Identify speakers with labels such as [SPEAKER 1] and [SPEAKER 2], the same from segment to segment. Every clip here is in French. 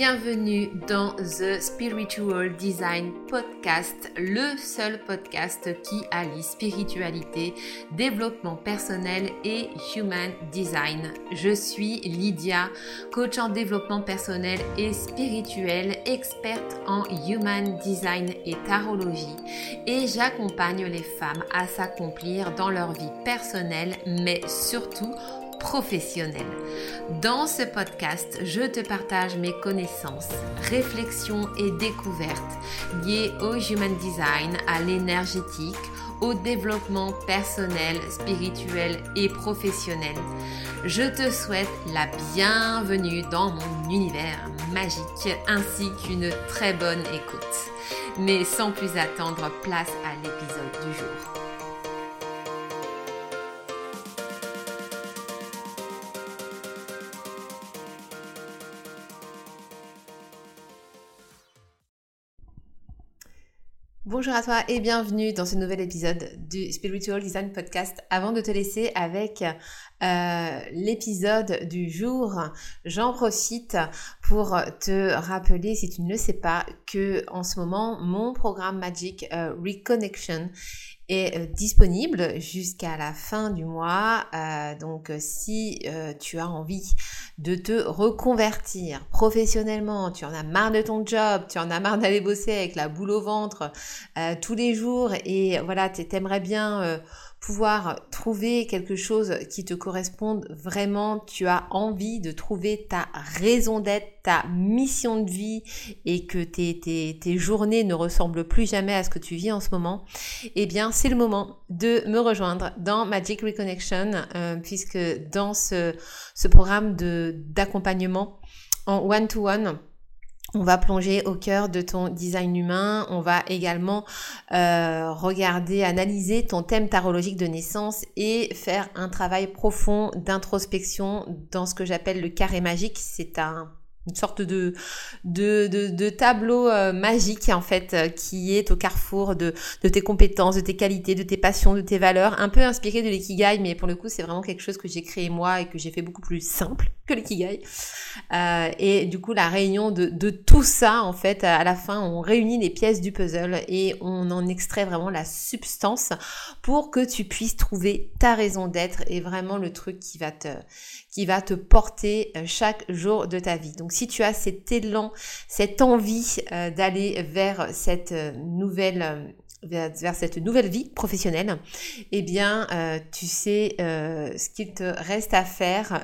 [SPEAKER 1] bienvenue dans The Spiritual Design Podcast, le seul podcast qui allie spiritualité, développement personnel et human design. Je suis Lydia, coach en développement personnel et spirituel, experte en human design et tarologie et j'accompagne les femmes à s'accomplir dans leur vie personnelle mais surtout professionnelle. Dans ce podcast, je te partage mes connaissances, réflexions et découvertes liées au human design, à l'énergétique, au développement personnel, spirituel et professionnel. Je te souhaite la bienvenue dans mon univers magique ainsi qu'une très bonne écoute. Mais sans plus attendre, place à l'épisode du jour. Bonjour à toi et bienvenue dans ce nouvel épisode du Spiritual Design Podcast. Avant de te laisser avec euh, l'épisode du jour, j'en profite pour te rappeler, si tu ne le sais pas, que en ce moment, mon programme Magic euh, Reconnection est euh, disponible jusqu'à la fin du mois. Donc si tu as envie de te reconvertir professionnellement, tu en as marre de ton job, tu en as marre d'aller bosser avec la boule au ventre tous les jours. Et voilà, tu aimerais bien pouvoir trouver quelque chose qui te corresponde vraiment, tu as envie de trouver ta raison d'être, ta mission de vie et que tes, tes, tes, journées ne ressemblent plus jamais à ce que tu vis en ce moment, eh bien c'est le moment de me rejoindre dans Magic Reconnection euh, puisque dans ce, programme d'accompagnement en one-to-one, one to one on va plonger au cœur de ton design humain. On va également euh, regarder, analyser ton thème tarologique de naissance et faire un travail profond d'introspection dans ce que j'appelle le carré magique. C'est un une sorte de, tableau euh, magique en fait euh, qui est au carrefour de, de tes compétences, de tes qualités, de tes passions, de tes valeurs, un peu inspiré de l'ikigai, mais pour le coup c'est vraiment quelque chose que j'ai créé moi et que j'ai fait beaucoup plus simple que l'ikigai. Euh, et du coup la réunion de, de tout ça en fait à la fin on réunit les pièces du puzzle et on en extrait vraiment la substance pour que tu puisses trouver ta raison d'être et vraiment le truc qui va te qui va te porter euh, chaque jour de ta vie. Donc si tu as cet élan, cette envie euh, d'aller vers cette euh, nouvelle vers, cette nouvelle vie professionnelle, eh bien, tu sais ce qu'il te reste à faire.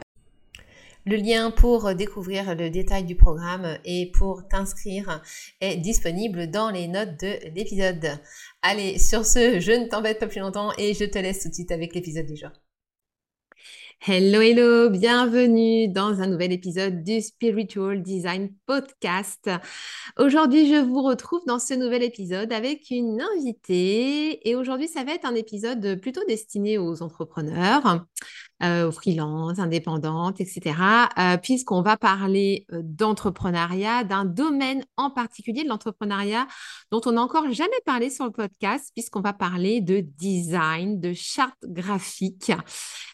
[SPEAKER 1] Le lien pour découvrir le détail du programme et pour t'inscrire est disponible dans les notes de l'épisode. Allez, sur ce, je ne t'embête pas plus longtemps et je te laisse tout de suite avec l'épisode du jour. Hello, hello, bienvenue dans un nouvel épisode du Spiritual Design Podcast. Aujourd'hui, je vous retrouve dans ce nouvel épisode avec une invitée et aujourd'hui, ça va être un épisode plutôt destiné aux entrepreneurs euh, aux freelances, indépendantes, etc. Euh, puisqu'on va parler euh, d'entrepreneuriat, d'un domaine en particulier de l'entrepreneuriat dont on n'a encore jamais parlé sur le podcast, puisqu'on va parler de design, de charte graphique.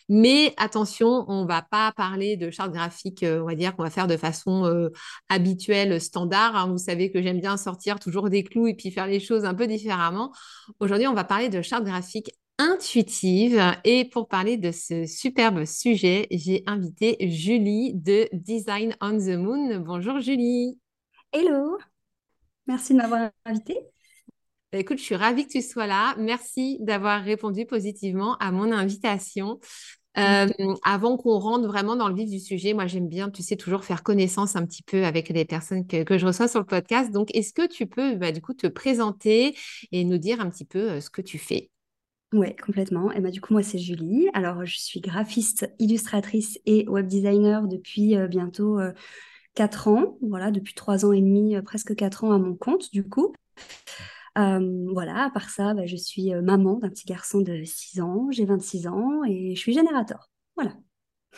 [SPEAKER 1] Mais attention, on va pas parler de charte graphique, on va dire qu'on va faire de façon habituelle, standard. Hein. Vous savez que j'aime bien sortir toujours des clous et puis faire les choses un peu différemment. Aujourd'hui, on va parler de charte graphique intuitive. Et pour parler de ce superbe sujet, j'ai invité Julie de Design on the Moon. Bonjour Julie.
[SPEAKER 2] Hello. Merci de m'avoir invitée.
[SPEAKER 1] Bah, écoute, je suis ravie que tu sois là. Merci d'avoir répondu positivement à mon invitation. Euh, avant qu'on rentre vraiment dans le vif du sujet, moi j'aime bien, tu sais, toujours faire connaissance un petit peu avec les personnes que, que je reçois sur le podcast. Donc, est-ce que tu peux bah, du coup te présenter et nous dire un petit peu euh, ce que tu fais?
[SPEAKER 2] Oui, complètement. Et bah, du coup, moi, c'est Julie. Alors, je suis graphiste, illustratrice et web designer depuis euh, bientôt euh, quatre ans. Voilà, depuis trois ans et demi, euh, presque quatre ans à mon compte, du coup. voilà, à part ça, bah, je suis maman d'un petit garçon de 6 ans, j'ai 26 ans et je suis générateur. Voilà.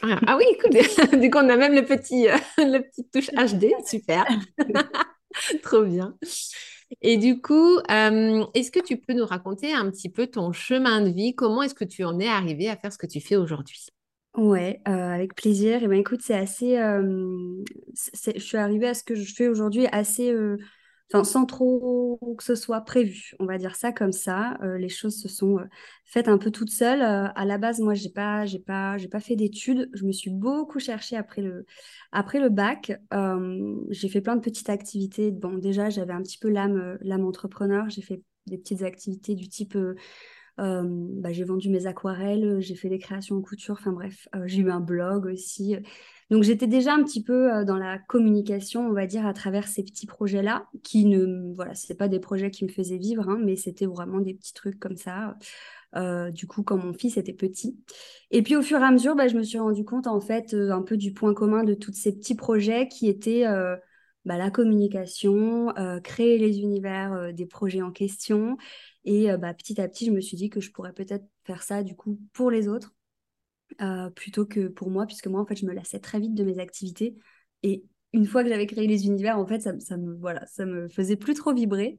[SPEAKER 1] Ah, ah oui, écoute, du coup, on a même le petit, le petit touche HD, super. Trop bien. Et du coup, euh, est-ce que tu peux nous raconter un petit peu ton chemin de vie? Comment est-ce que tu en es arrivé à faire ce que tu fais aujourd'hui?
[SPEAKER 2] Ouais, euh, avec plaisir. Et ben écoute, c'est assez. euh, je suis arrivée à ce que je fais aujourd'hui assez, sans trop que ce soit prévu. On va dire ça comme ça. Euh, les choses se sont euh, faites un peu toutes seules. Euh, à la base, moi, j'ai pas, j'ai pas, j'ai pas fait d'études. Je me suis beaucoup cherchée après le, après le bac. Euh, j'ai fait plein de petites activités. Bon, déjà, j'avais un petit peu l'âme, l'âme entrepreneur. J'ai fait des petites activités du type bah, j'ai vendu mes aquarelles, j'ai fait des créations en couture, enfin bref, j'ai eu un blog aussi. Donc j'étais déjà un petit peu euh, dans la communication, on va dire, à travers ces petits projets-là, qui ne, voilà, c'est pas des projets qui me faisaient vivre, hein, mais c'était vraiment des petits trucs comme ça. euh, du coup, quand mon fils était petit. Et puis au fur et à mesure, bah, je me suis rendu compte en fait euh, un peu du point commun de tous ces petits projets qui étaient bah, la communication, créer les univers des projets en question. Et bah, petit à petit, je me suis dit que je pourrais peut-être faire ça du coup pour les autres euh, plutôt que pour moi, puisque moi, en fait, je me lassais très vite de mes activités. Et une fois que j'avais créé les univers, en fait, ça, ça me, voilà, ça me faisait plus trop vibrer.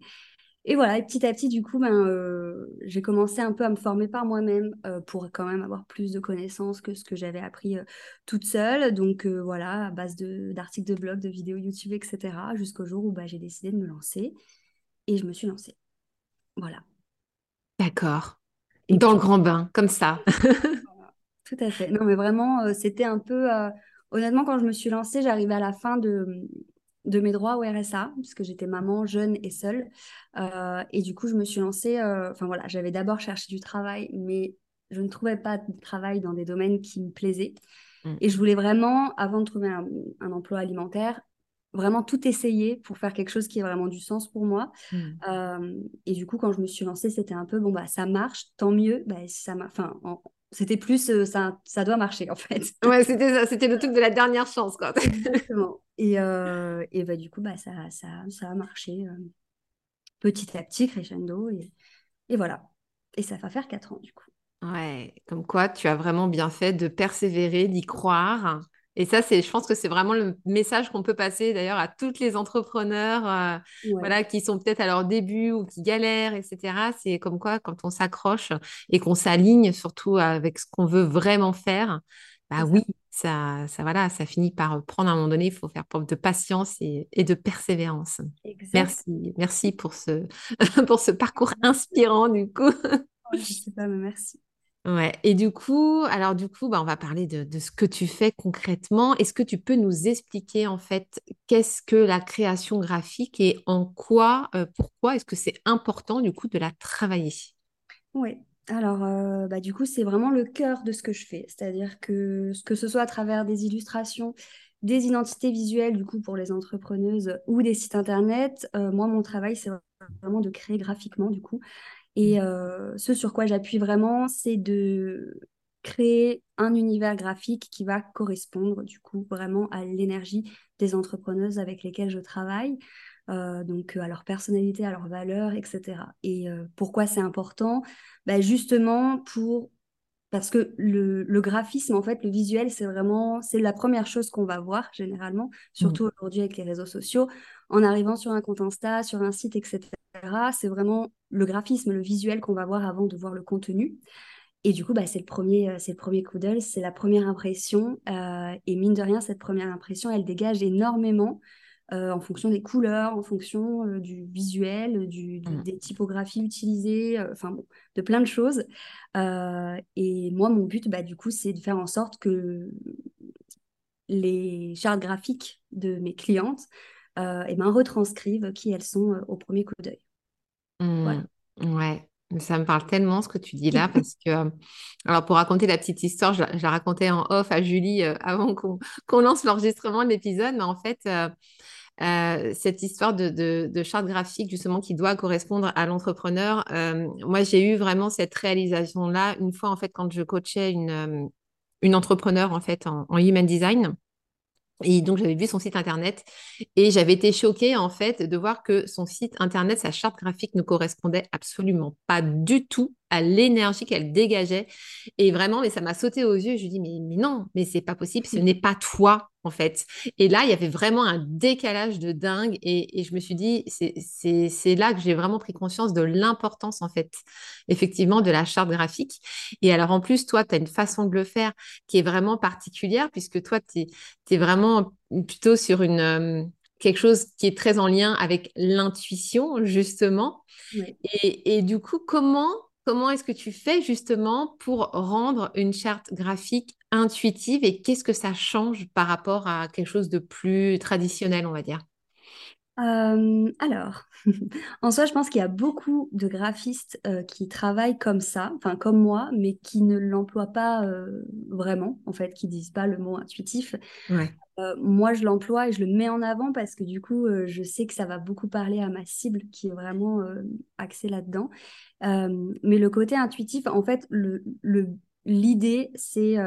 [SPEAKER 2] Et voilà, et petit à petit, du coup, ben, euh, j'ai commencé un peu à me former par moi-même euh, pour quand même avoir plus de connaissances que ce que j'avais appris euh, toute seule. Donc voilà, à base de, d'articles de blog, de vidéos YouTube, etc. Jusqu'au jour où bah, j'ai décidé de me lancer. Et je me suis lancée. Voilà.
[SPEAKER 1] D'accord. Dans le grand bain, comme ça.
[SPEAKER 2] Tout à fait. Non, mais vraiment, euh, c'était un peu. euh, honnêtement, quand je me suis lancée, j'arrivais à la fin de, de mes droits au RSA, puisque j'étais maman jeune et seule. Euh, et du coup, je me suis lancée. euh, Enfin voilà, j'avais d'abord cherché du travail, mais je ne trouvais pas de travail dans des domaines qui me plaisaient.
[SPEAKER 1] Mm.
[SPEAKER 2] Et je voulais vraiment, avant de trouver un, un emploi alimentaire, vraiment tout essayer pour faire quelque chose qui ait vraiment du sens pour moi.
[SPEAKER 1] Mm.
[SPEAKER 2] Et du coup, quand je me suis lancée, c'était un peu, bon, bah, ça marche, tant mieux. Bah, ça. Enfin, en- c'était plus, euh, ça, ça doit marcher, en fait.
[SPEAKER 1] Ouais, c'était ça, c'était le truc de la dernière chance, quoi.
[SPEAKER 2] Exactement. Et, euh, et bah, du coup, bah, ça, ça, ça a marché euh, petit à petit, crescendo. Et, et voilà. Et ça va faire quatre ans, du coup.
[SPEAKER 1] Ouais, comme quoi tu as vraiment bien fait de persévérer, d'y croire. Et ça, c'est, je pense que c'est vraiment le message qu'on peut passer d'ailleurs à toutes les entrepreneurs, euh,
[SPEAKER 2] Ouais,
[SPEAKER 1] voilà, qui sont peut-être à leur début ou qui galèrent, etc. C'est comme quoi quand on s'accroche et qu'on s'aligne surtout avec ce qu'on veut vraiment faire, bah oui,
[SPEAKER 2] ça.
[SPEAKER 1] ça, voilà, ça finit par prendre à un moment donné. Il faut faire preuve de patience et, et de persévérance.
[SPEAKER 2] Exact.
[SPEAKER 1] Merci, merci pour ce, pour ce parcours inspirant du coup.
[SPEAKER 2] Ouais, je sais pas, mais merci.
[SPEAKER 1] Ouais. Et du coup, alors du coup, bah, on va parler de, de ce que tu fais concrètement. Est-ce que tu peux nous expliquer en fait qu'est-ce que la création graphique et en quoi, euh, pourquoi est-ce que c'est important du coup de la travailler?
[SPEAKER 2] Oui, alors euh, bah, du coup, c'est vraiment le cœur de ce que je fais. C'est-à-dire que, que ce soit à travers des illustrations, des identités visuelles, du coup, pour les entrepreneuses ou des sites internet, euh, moi, mon travail, c'est vraiment de créer graphiquement, du coup. Et euh, ce sur quoi j'appuie vraiment, c'est de créer un univers graphique qui va correspondre, du coup, vraiment à l'énergie des entrepreneuses avec lesquelles je travaille. Euh, donc euh, à leur personnalité, à leurs valeurs, etc. Et euh, pourquoi c'est important? Bah, justement pour parce que le, le graphisme, en fait, le visuel, c'est vraiment, c'est la première chose qu'on va voir généralement,
[SPEAKER 1] Mm.
[SPEAKER 2] surtout aujourd'hui avec les réseaux sociaux. En arrivant sur un compte Insta, sur un site, etc., c'est vraiment le graphisme, le visuel qu'on va voir avant de voir le contenu. Et du coup, bah, c'est le premier, euh, c'est le premier coup d'œil, c'est la première impression. euh, et mine de rien, cette première impression, elle dégage énormément euh, en fonction des couleurs, en fonction euh, du visuel, du, du-
[SPEAKER 1] Mm.
[SPEAKER 2] des typographies utilisées, enfin bon, de plein de choses. Et moi, mon but, bah, du coup, c'est de faire en sorte que les chartes graphiques de mes clientes eh ben, retranscrivent qui elles sont au premier coup d'œil. Voilà.
[SPEAKER 1] Ouais. Mais Ça me parle tellement ce que tu dis là parce que, euh, alors pour raconter la petite histoire, je, la je la racontais en off à Julie euh, avant qu'on lance l'enregistrement de l'épisode, mais en fait, euh, cette histoire de, de, de charte graphique justement qui doit correspondre à l'entrepreneur. moi, j'ai eu vraiment cette réalisation-là une fois en fait quand je coachais une, une entrepreneur en fait en, en human design. Et donc, j'avais vu son site internet et j'avais été choquée en fait de voir que son site internet, sa charte graphique ne correspondait absolument pas du tout à l'énergie qu'elle dégageait. Et vraiment, mais ça m'a sauté aux yeux. Je lui dis, mais, mais non, mais c'est pas possible, ce n'est pas toi, en fait. Et là, il y avait vraiment un décalage de dingue. Et, je me suis dit, c'est là que j'ai vraiment pris conscience de l'importance, en fait, effectivement, de la charte graphique. Et alors, en plus, toi, tu as une façon de le faire qui est vraiment particulière, puisque toi, tu es, vraiment plutôt sur une... Euh, quelque chose qui est très en lien avec l'intuition, justement. Et, et, du coup, comment Comment est-ce que tu fais justement pour rendre une charte graphique intuitive et qu'est-ce que ça change par rapport à quelque chose de plus traditionnel, on va dire?
[SPEAKER 2] Euh, alors, en soi, je pense qu'il y a beaucoup de graphistes euh, qui travaillent comme ça, enfin comme moi, mais qui ne l'emploient pas euh, vraiment, en fait, qui disent pas le mot intuitif. moi, je l'emploie et je le mets en avant parce que du coup, je sais que ça va beaucoup parler à ma cible qui est vraiment axée là-dedans. mais le côté intuitif, en fait, le, l'idée, c'est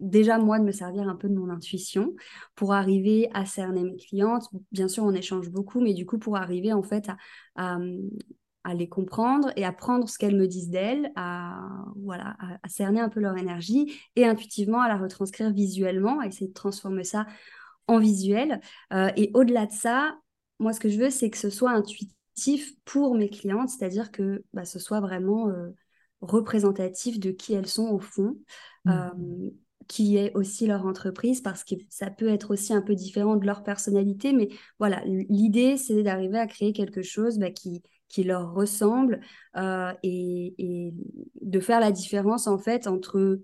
[SPEAKER 2] déjà moi de me servir un peu de mon intuition pour arriver à cerner mes clientes. Bien sûr, on échange beaucoup, mais du coup, pour arriver en fait à, à, les comprendre et à prendre ce qu'elles me disent d'elles, à, voilà, à, cerner un peu leur énergie et intuitivement à la retranscrire visuellement, à essayer de transformer ça en visuel. Euh, et au-delà de ça, moi, ce que je veux, c'est que ce soit intuitif pour mes clientes, c'est-à-dire que bah, ce soit vraiment... Euh, représentatif de qui elles sont au fond. Mmh. Euh, qui est aussi leur entreprise parce que ça peut être aussi un peu différent de leur personnalité. Mais voilà, l'idée, c'est d'arriver à créer quelque chose bah, qui, qui leur ressemble euh, et, et, de faire la différence en fait entre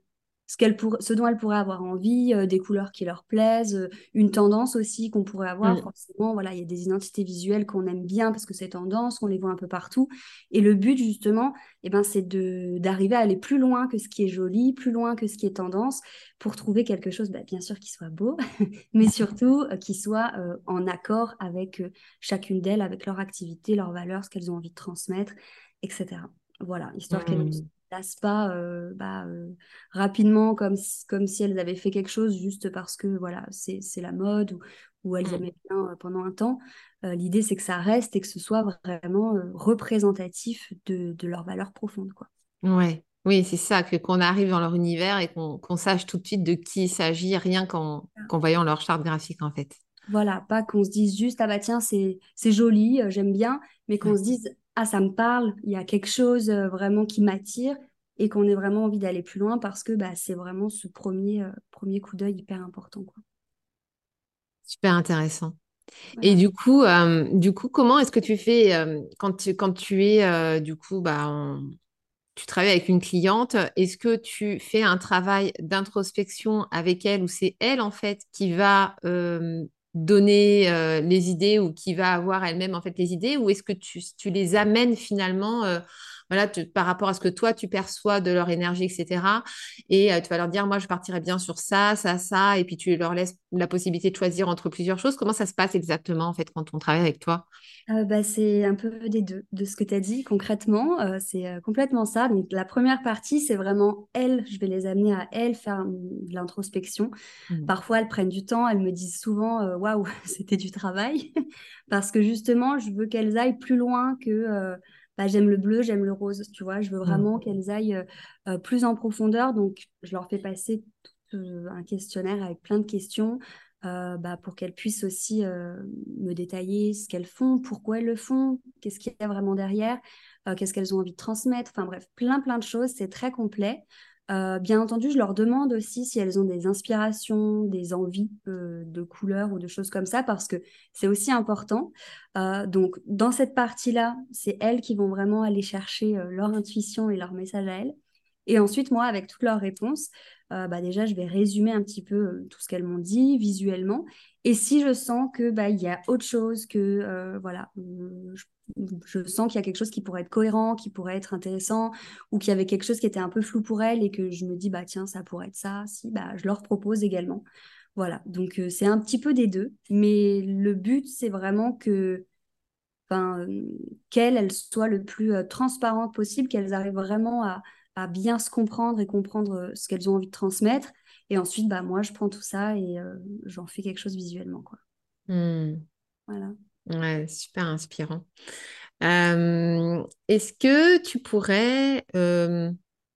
[SPEAKER 2] ce, qu'elle pour... ce dont elles pourraient avoir envie, euh, des couleurs qui leur plaisent, euh, une tendance aussi qu'on pourrait avoir. Mm. Forcément, voilà, il y a des identités visuelles qu'on aime bien parce que c'est tendance, on les voit un peu partout. Et le but, justement, eh ben, c'est de... d'arriver à aller plus loin que ce qui est joli, plus loin que ce qui est tendance, pour trouver quelque chose, bah, bien sûr, qui soit beau, mais surtout euh, qui soit en accord avec chacune d'elles, avec leur activité, leurs valeurs, ce qu'elles ont envie de transmettre, etc. Voilà, histoire qu'elles mm pas euh, bah, euh, rapidement comme si, comme si elles avaient fait quelque chose juste parce que voilà c'est la mode ou, ou elles mmh. aimaient bien euh, pendant un temps. L'idée c'est que ça reste et que ce soit vraiment représentatif de, de leurs valeurs profondes. Quoi.
[SPEAKER 1] Ouais. Oui, c'est ça, que qu'on arrive dans leur univers et qu'on sache tout de suite de qui il s'agit, rien qu'en voyant leur charte graphique en fait.
[SPEAKER 2] Voilà, pas qu'on se dise juste, ah bah tiens, c'est joli, j'aime bien, mais qu'on se dise, ah ça me parle, il y a quelque chose vraiment qui m'attire et qu'on ait vraiment envie d'aller plus loin parce que bah, c'est vraiment ce premier, euh, premier coup d'œil hyper important. Quoi.
[SPEAKER 1] Super intéressant. Et du coup, euh, du coup, comment est-ce que tu fais euh, quand, tu, quand tu es, du coup, bah, tu travailles avec une cliente, est-ce que tu fais un travail d'introspection avec elle ou c'est elle, en fait, qui va donner les idées ou qui va avoir elle-même, en fait, les idées ou est-ce que tu, tu, les amènes finalement voilà, par rapport à ce que toi, tu perçois de leur énergie, etc. Et euh, tu vas leur dire, moi, je partirais bien sur ça, ça, ça, et puis tu leur laisses la possibilité de choisir entre plusieurs choses. Comment ça se passe exactement, en fait, quand on travaille avec toi?
[SPEAKER 2] Euh, bah, C'est un peu des deux, de ce que tu as dit concrètement. Euh, c'est complètement ça. Donc, la première partie, c'est vraiment elles, je vais les amener à elles faire de l'introspection. Mmh. Parfois, elles prennent du temps, elles me disent souvent, waouh, c'était du travail, parce que justement, je veux qu'elles aillent plus loin que bah, j'aime le bleu, j'aime le rose, tu vois. Je veux mmh. vraiment qu'elles aillent euh, euh, plus en profondeur. Donc, je leur fais passer euh, un questionnaire avec plein de questions bah, pour qu'elles puissent aussi me détailler ce qu'elles font, pourquoi elles le font, qu'est-ce qu'il y a vraiment derrière, qu'est-ce qu'elles ont envie de transmettre. Enfin bref, plein, plein de choses. C'est très complet. Euh, bien entendu, je leur demande aussi si elles ont des inspirations, des envies euh, de couleurs ou de choses comme ça, parce que c'est aussi important. Euh, donc, dans cette partie-là, c'est elles qui vont vraiment aller chercher leur intuition et leur message à elles. Et ensuite, moi, avec toutes leurs réponses, bah déjà, je vais résumer un petit peu tout ce qu'elles m'ont dit visuellement. Et si je sens que bah, y a autre chose que voilà, je je sens qu'il y a quelque chose qui pourrait être cohérent, qui pourrait être intéressant, ou qu'il y avait quelque chose qui était un peu flou pour elle et que je me dis, bah tiens, ça pourrait être ça, si, bah je leur propose également. Voilà, donc euh, c'est un petit peu des deux, mais le but, c'est vraiment que enfin, qu'elles elles soient le plus euh, transparentes possible, qu'elles arrivent vraiment à, bien se comprendre et comprendre euh, ce qu'elles ont envie de transmettre. Et ensuite, bah, moi, je prends tout ça et j'en fais quelque chose visuellement. Quoi.
[SPEAKER 1] Mmh. Voilà. Ouais, super inspirant. Est-ce que tu pourrais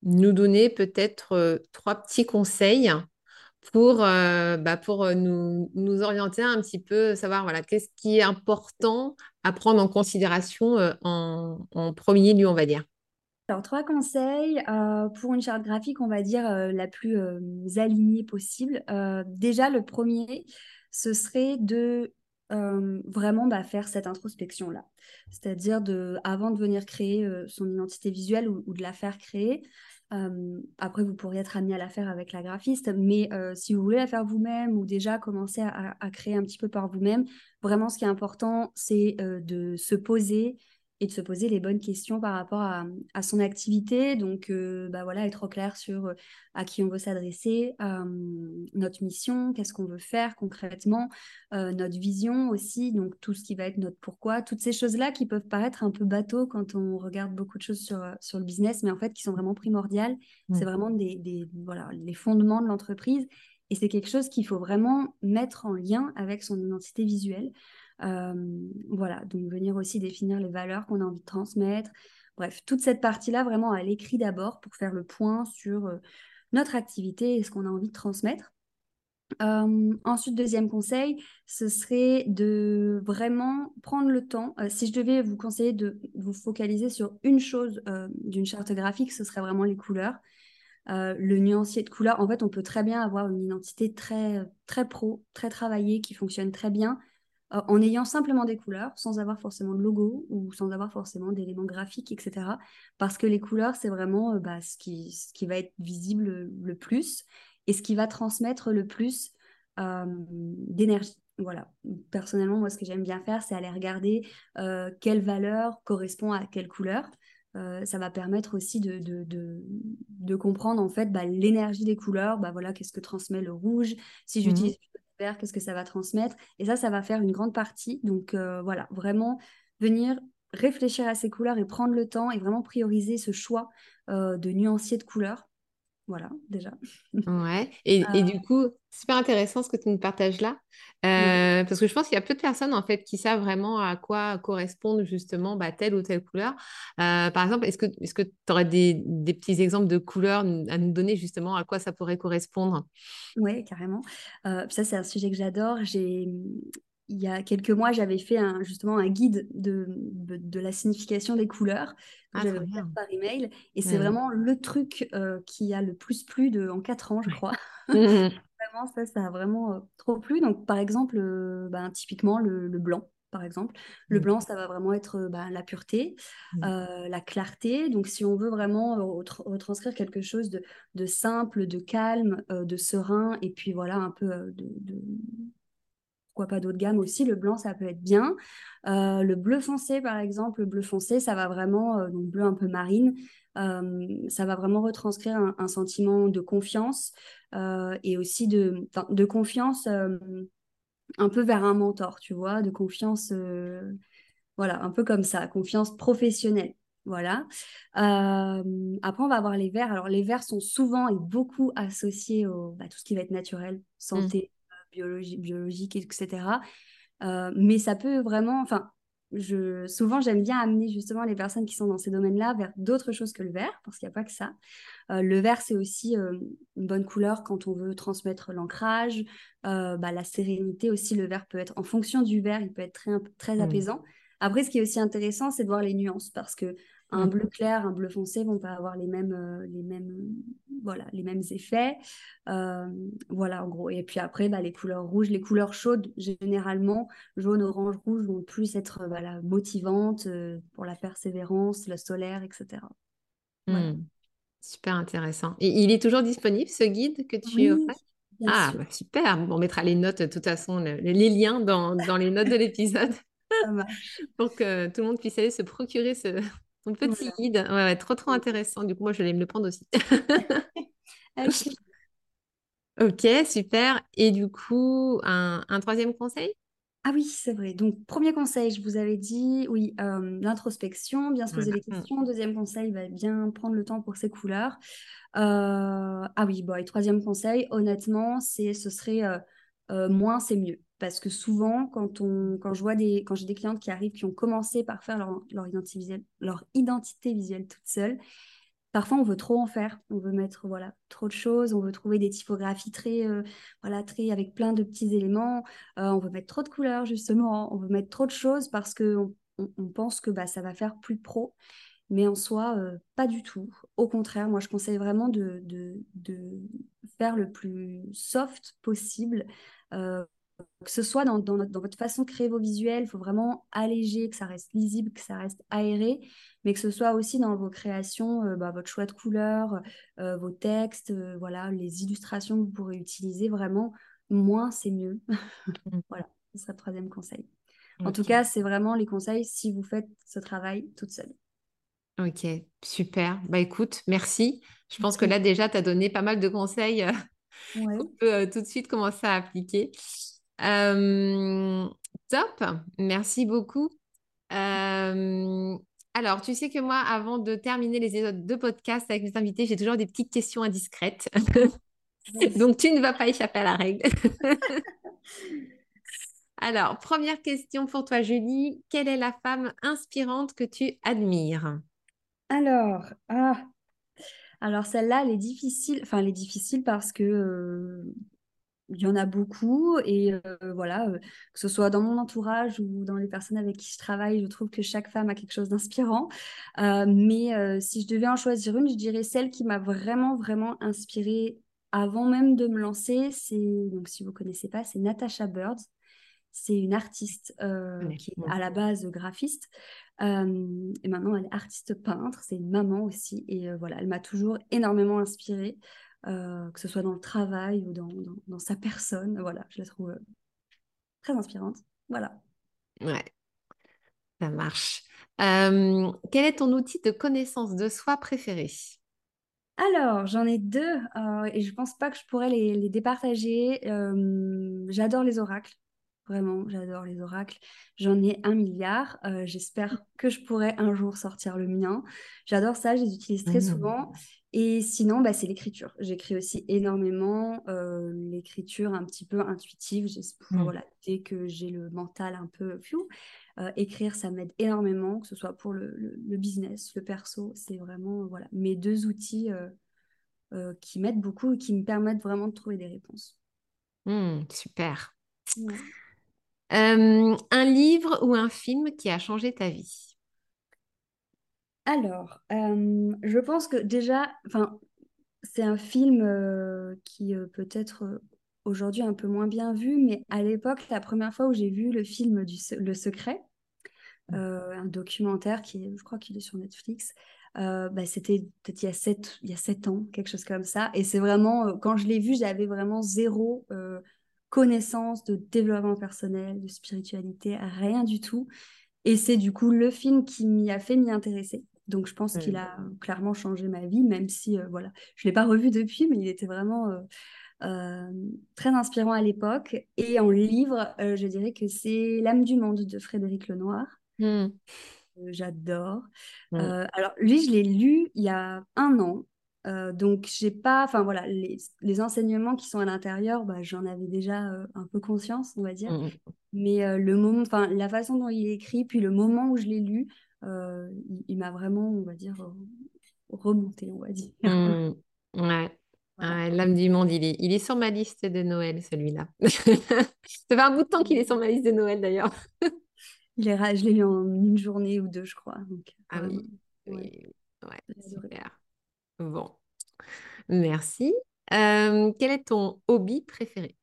[SPEAKER 1] nous donner peut-être trois petits conseils pour, bah, pour nous, nous, orienter un petit peu, savoir voilà, qu'est-ce qui est important à prendre en considération en, en, premier lieu, on va dire?
[SPEAKER 2] Alors, trois conseils pour une charte graphique, on va dire la plus alignée possible. déjà, le premier, ce serait de vraiment bah, faire cette introspection-là. C'est-à-dire, de, avant de venir créer son identité visuelle ou, de la faire créer, après, vous pourriez être amené à la faire avec la graphiste, mais si vous voulez la faire vous-même ou déjà commencer à, créer un petit peu par vous-même, vraiment ce qui est important, c'est de se poser et de se poser les bonnes questions par rapport à, son activité. Donc, euh, bah voilà, être au clair sur euh, à qui on veut s'adresser, euh, notre mission, qu'est-ce qu'on veut faire concrètement, notre vision aussi, donc tout ce qui va être notre pourquoi, toutes ces choses-là qui peuvent paraître un peu bateau quand on regarde beaucoup de choses sur, sur le business, mais en fait qui sont vraiment primordiales. C'est vraiment des, des, voilà, les fondements de l'entreprise. Et c'est quelque chose qu'il faut vraiment mettre en lien avec son identité visuelle. Voilà, donc venir aussi définir les valeurs qu'on a envie de transmettre. Bref, toute cette partie-là, vraiment à l'écrit d'abord pour faire le point sur notre activité et ce qu'on a envie de transmettre. Ensuite, deuxième conseil, ce serait de vraiment prendre le temps. si je devais vous conseiller de vous focaliser sur une chose d'une charte graphique, ce serait vraiment les couleurs. le nuancier de couleurs. En fait, on peut très bien avoir une identité très, très pro, très travaillée, qui fonctionne très bien, euh, en ayant simplement des couleurs, sans avoir forcément de logo ou sans avoir forcément d'éléments graphiques, etc. Parce que les couleurs, c'est vraiment euh, bah, ce, qui, ce qui va être visible le, plus et ce qui va transmettre le plus euh, d'énergie. Voilà. Personnellement, moi, ce que j'aime bien faire, c'est aller regarder quelle valeur correspond à quelle couleur. ça va permettre aussi de, de, de, comprendre en fait bah, l'énergie des couleurs. Bah, voilà, qu'est-ce que transmet le rouge? Si mmh qu'est-ce que ça va transmettre. Et ça, ça va faire une grande partie. Donc euh, voilà, vraiment venir réfléchir à ces couleurs et prendre le temps et vraiment prioriser ce choix euh, de nuancier de couleurs voilà, déjà.
[SPEAKER 1] Ouais. Et, et, du coup, super intéressant ce que tu nous partages là. Euh, parce que je pense qu'il y a peu de personnes en fait qui savent vraiment à quoi correspondent justement bah, telle ou telle couleur. Euh, par exemple, est-ce que est-ce que tu aurais des, des, petits exemples de couleurs à nous donner justement à quoi ça pourrait correspondre?
[SPEAKER 2] Oui, carrément. Euh, ça, c'est un sujet que j'adore. J'ai il y a quelques mois, j'avais fait un, justement un guide de, de, la signification des couleurs que ah, j'avais fait par email. Et c'est vraiment le truc euh, qui a le plus plu de, en quatre ans, je crois. Mmh, vraiment, ça, ça a vraiment euh, trop plu. Donc, par exemple, euh, ben, typiquement, le, blanc. Par exemple, le mmh. blanc, ça va vraiment être ben, la pureté, la clarté. Donc, si on veut vraiment retranscrire quelque chose de, de simple, de calme, de serein, et puis voilà, un peu de pas d'autres gammes aussi. Le blanc, ça peut être bien. Euh, le bleu foncé, par exemple, le bleu foncé, ça va vraiment, euh, donc bleu un peu marine, euh, ça va vraiment retranscrire un, sentiment de confiance et aussi de, de confiance un peu vers un mentor, tu vois, de confiance, voilà, un peu comme ça, confiance professionnelle. Voilà. après, on va avoir les verts. Alors, les verts sont souvent et beaucoup associés au bah, tout ce qui va être naturel, mmh. santé, biologie, biologique, etc. Euh, mais ça peut vraiment, enfin, je, souvent j'aime bien amener justement les personnes qui sont dans ces domaines-là vers d'autres choses que le vert, parce qu'il n'y a pas que ça. Euh, le vert, c'est aussi euh, une bonne couleur quand on veut transmettre l'ancrage, bah, la sérénité aussi. Le vert peut être, en fonction du vert, il peut être très, très mmh. apaisant. Après, ce qui est aussi intéressant, c'est de voir les nuances, parce que un mmh. bleu clair, un bleu foncé vont pas avoir les mêmes, euh, les mêmes, voilà, les mêmes effets. Euh, voilà, en gros. Et puis après, bah, les couleurs rouges, les couleurs chaudes, généralement, jaune, orange, rouge, vont plus être euh, voilà, motivantes pour la persévérance, le solaire, etc.
[SPEAKER 1] Mmh. Super intéressant. Et il est toujours disponible, ce guide que tu oui, Ah, bah, super. On mettra les notes, de toute façon, les liens dans, dans les notes de l'épisode. pour que tout le monde puisse aller se procurer ce, petit guide. Ouais, trop, trop intéressant. Du coup, moi, je vais me le prendre aussi. ok, super. Et du coup, un, troisième conseil?
[SPEAKER 2] Ah oui, c'est vrai. Donc, premier conseil, je vous avais dit, oui, euh, l'introspection, bien se poser les questions. Deuxième conseil, va bien prendre le temps pour ses couleurs. Euh, ah oui, bon, et troisième conseil, honnêtement, c'est, ce serait euh, moins, c'est mieux. Parce que souvent, quand, on, quand j'ai des clientes qui arrivent, qui ont commencé par faire leur, identité, visuelle, toute seule, parfois on veut trop en faire, on veut mettre voilà trop de choses, on veut trouver des typographies très euh, voilà très avec plein de petits éléments, euh, on veut mettre trop de couleurs justement, on veut mettre trop de choses parce que on, on pense que bah, ça va faire plus pro. Mais en soi, euh, pas du tout. Au contraire, moi, je conseille vraiment de, de, de faire le plus soft possible. Euh, que ce soit dans, dans, dans, votre façon de créer vos visuels, il faut vraiment alléger, que ça reste lisible, que ça reste aéré, mais que ce soit aussi dans vos créations, euh, bah, votre choix de couleurs, vos textes, voilà, les illustrations que vous pourrez utiliser. Vraiment, moins, c'est mieux. Mmh. voilà, ce sera le troisième conseil. En tout cas, c'est vraiment les conseils si vous faites ce travail toute seule.
[SPEAKER 1] Ok, super. Bah écoute, merci. Je pense que là déjà, tu as donné pas mal de conseils euh, qu'on peut euh, tout de suite commencer à appliquer. Top, merci beaucoup. alors, tu sais que moi, avant de terminer les épisodes de podcast avec mes invités, j'ai toujours des petites questions indiscrètes. Donc, tu ne vas pas échapper à la règle. alors, première question pour toi, Julie. Quelle est la femme inspirante que tu admires?
[SPEAKER 2] Alors, ah, alors celle-là, elle est difficile. Enfin, elle est difficile parce que euh, il y en a beaucoup et euh, voilà, euh, que ce soit dans mon entourage ou dans les personnes avec qui je travaille, je trouve que chaque femme a quelque chose d'inspirant. mais si je devais en choisir une, je dirais celle qui m'a vraiment, vraiment inspirée avant même de me lancer. C'est donc si vous connaissez pas, c'est Natasha Bird. C'est une artiste qui est à la base graphiste et maintenant, elle est artiste peintre, c'est une maman aussi. Et voilà, elle m'a toujours énormément inspirée, que ce soit dans le travail ou dans, dans, sa personne. Voilà, je la trouve très inspirante. Voilà.
[SPEAKER 1] Ouais, ça marche. quel est ton outil de connaissance de soi préféré?
[SPEAKER 2] Alors, j'en ai deux et je pense pas que je pourrais les, les départager. J'adore les oracles. Vraiment, j'adore les oracles. J'en ai un milliard. Euh, j'espère que je pourrai un jour sortir le mien. J'adore ça, je les utilise très mmh. souvent. Et sinon, bah, c'est l'écriture. J'écris aussi énormément. Euh, l'écriture un petit peu intuitive. Mmh. Voilà, dès que j'ai le mental un peu fiou, euh, écrire, ça m'aide énormément, que ce soit pour le, business, le perso. C'est vraiment voilà, mes deux outils qui m'aident beaucoup et qui me permettent vraiment de trouver des réponses.
[SPEAKER 1] Mmh, super. Euh, un livre ou un film qui a changé ta vie?
[SPEAKER 2] Alors, euh, je pense que déjà, enfin, c'est un film euh, qui peut être aujourd'hui un peu moins bien vu, mais à l'époque, la première fois où j'ai vu le film du Le Secret, mmh. un documentaire qui est, je crois qu'il est sur Netflix. bah, c'était peut-être il y a sept, il y a sept ans, quelque chose comme ça. Et c'est vraiment, quand je l'ai vu, j'avais vraiment zéro connaissance de développement personnel, de spiritualité, rien du tout. Et c'est du coup le film qui m'y a fait m'y intéresser. Donc je pense qu'il a clairement changé ma vie, même si euh, voilà, je l'ai pas revu depuis, mais il était vraiment euh, euh, très inspirant à l'époque. Et en livre, je dirais que c'est L'âme du monde de Frédéric Lenoir. Mmh. J'adore. Mmh. alors lui, je l'ai lu il y a un an euh, donc, j'ai pas, enfin voilà, les, les, enseignements qui sont à l'intérieur, bah, j'en avais déjà euh, un peu conscience, on va dire. Mmh, mmh. Mais euh, le moment, enfin la façon dont il est écrit, puis le moment où je l'ai lu, il, m'a vraiment, on va dire, remonté, on va dire.
[SPEAKER 1] Mmh. ouais. L'âme du monde, il est, il est sur ma liste de Noël, celui-là. Ça fait un bout de temps qu'il est sur ma liste de Noël, d'ailleurs.
[SPEAKER 2] je l'ai lu en une journée ou deux, je crois.
[SPEAKER 1] ah oui, oui. Ouais, super. Bon, merci. Euh, quel est ton hobby préféré?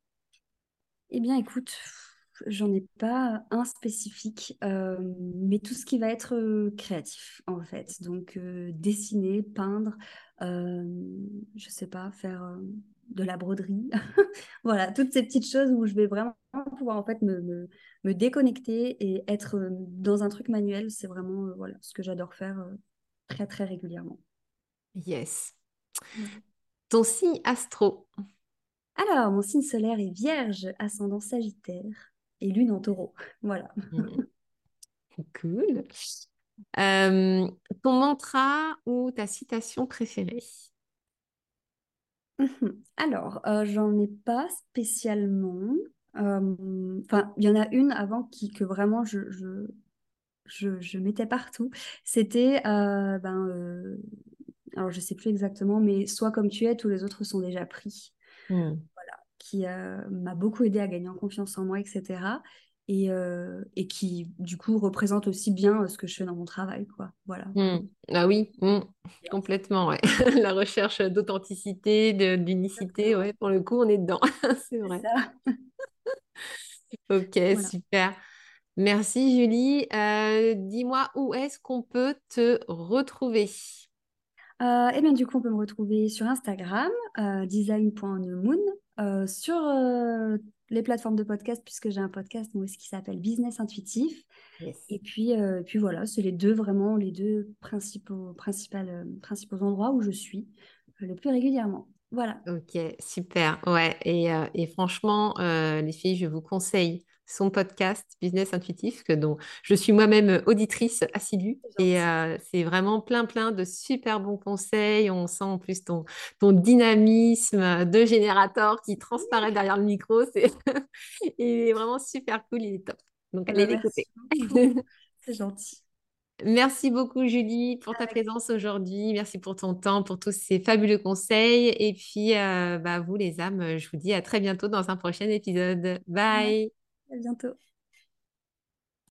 [SPEAKER 2] Eh bien, écoute, j'en ai pas un spécifique, euh, mais tout ce qui va être euh, créatif, en fait. Donc, dessiner, peindre, je sais pas, faire de la broderie. voilà, toutes ces petites choses où je vais vraiment pouvoir en fait me, me déconnecter et être dans un truc manuel, c'est vraiment voilà, ce que j'adore faire très très régulièrement.
[SPEAKER 1] Yes. Ton signe astro?
[SPEAKER 2] Alors, mon signe solaire est Vierge, ascendant Sagittaire et Lune en Taureau. Voilà.
[SPEAKER 1] Mm. cool. Euh, ton mantra ou ta citation préférée?
[SPEAKER 2] Alors, euh, j'en ai pas spécialement. Enfin, il y en a une avant qui, que vraiment je, je, je, je mettais partout. C'était, ben, alors je sais plus exactement, mais soit comme tu es, tous les autres sont déjà pris.
[SPEAKER 1] Mmh.
[SPEAKER 2] Qui m'a beaucoup aidé à gagner en confiance en moi, etc et, euh, et qui du coup représente aussi bien euh, ce que je fais dans mon travail quoi. Voilà.
[SPEAKER 1] Mmh. ah oui mmh. complètement ouais. La recherche d'authenticité d'unicité ouais pour le coup on est dedans. C'est vrai. ok super. Merci Julie. Euh, dis-moi où est-ce qu'on peut te retrouver?
[SPEAKER 2] Euh, eh bien, du coup, on peut me retrouver sur Instagram, euh, design.nemoon, sur les plateformes de podcast, puisque j'ai un podcast moi aussi qui s'appelle Business Intuitif. Et puis, euh, puis voilà, c'est les deux vraiment les deux principaux, principales, euh, principaux endroits où je suis euh, le plus régulièrement. Voilà.
[SPEAKER 1] Ok, super. Ouais, et, et franchement, les filles, je vous conseille son podcast Business Intuitif, que dont je suis moi-même auditrice assidue. Et euh, c'est vraiment plein, plein de super bons conseils. On sent en plus ton, ton dynamisme de générateur qui transparaît derrière le micro. C'est il est vraiment super cool, il est top. Donc, allez bah, l'écouter.
[SPEAKER 2] c'est gentil.
[SPEAKER 1] Merci beaucoup, Julie, pour ta présence aujourd'hui. Merci pour ton temps, pour tous ces fabuleux conseils. Et puis, euh, bah, vous, les âmes, je vous dis à très bientôt dans un prochain épisode. Bye.
[SPEAKER 2] À bientôt.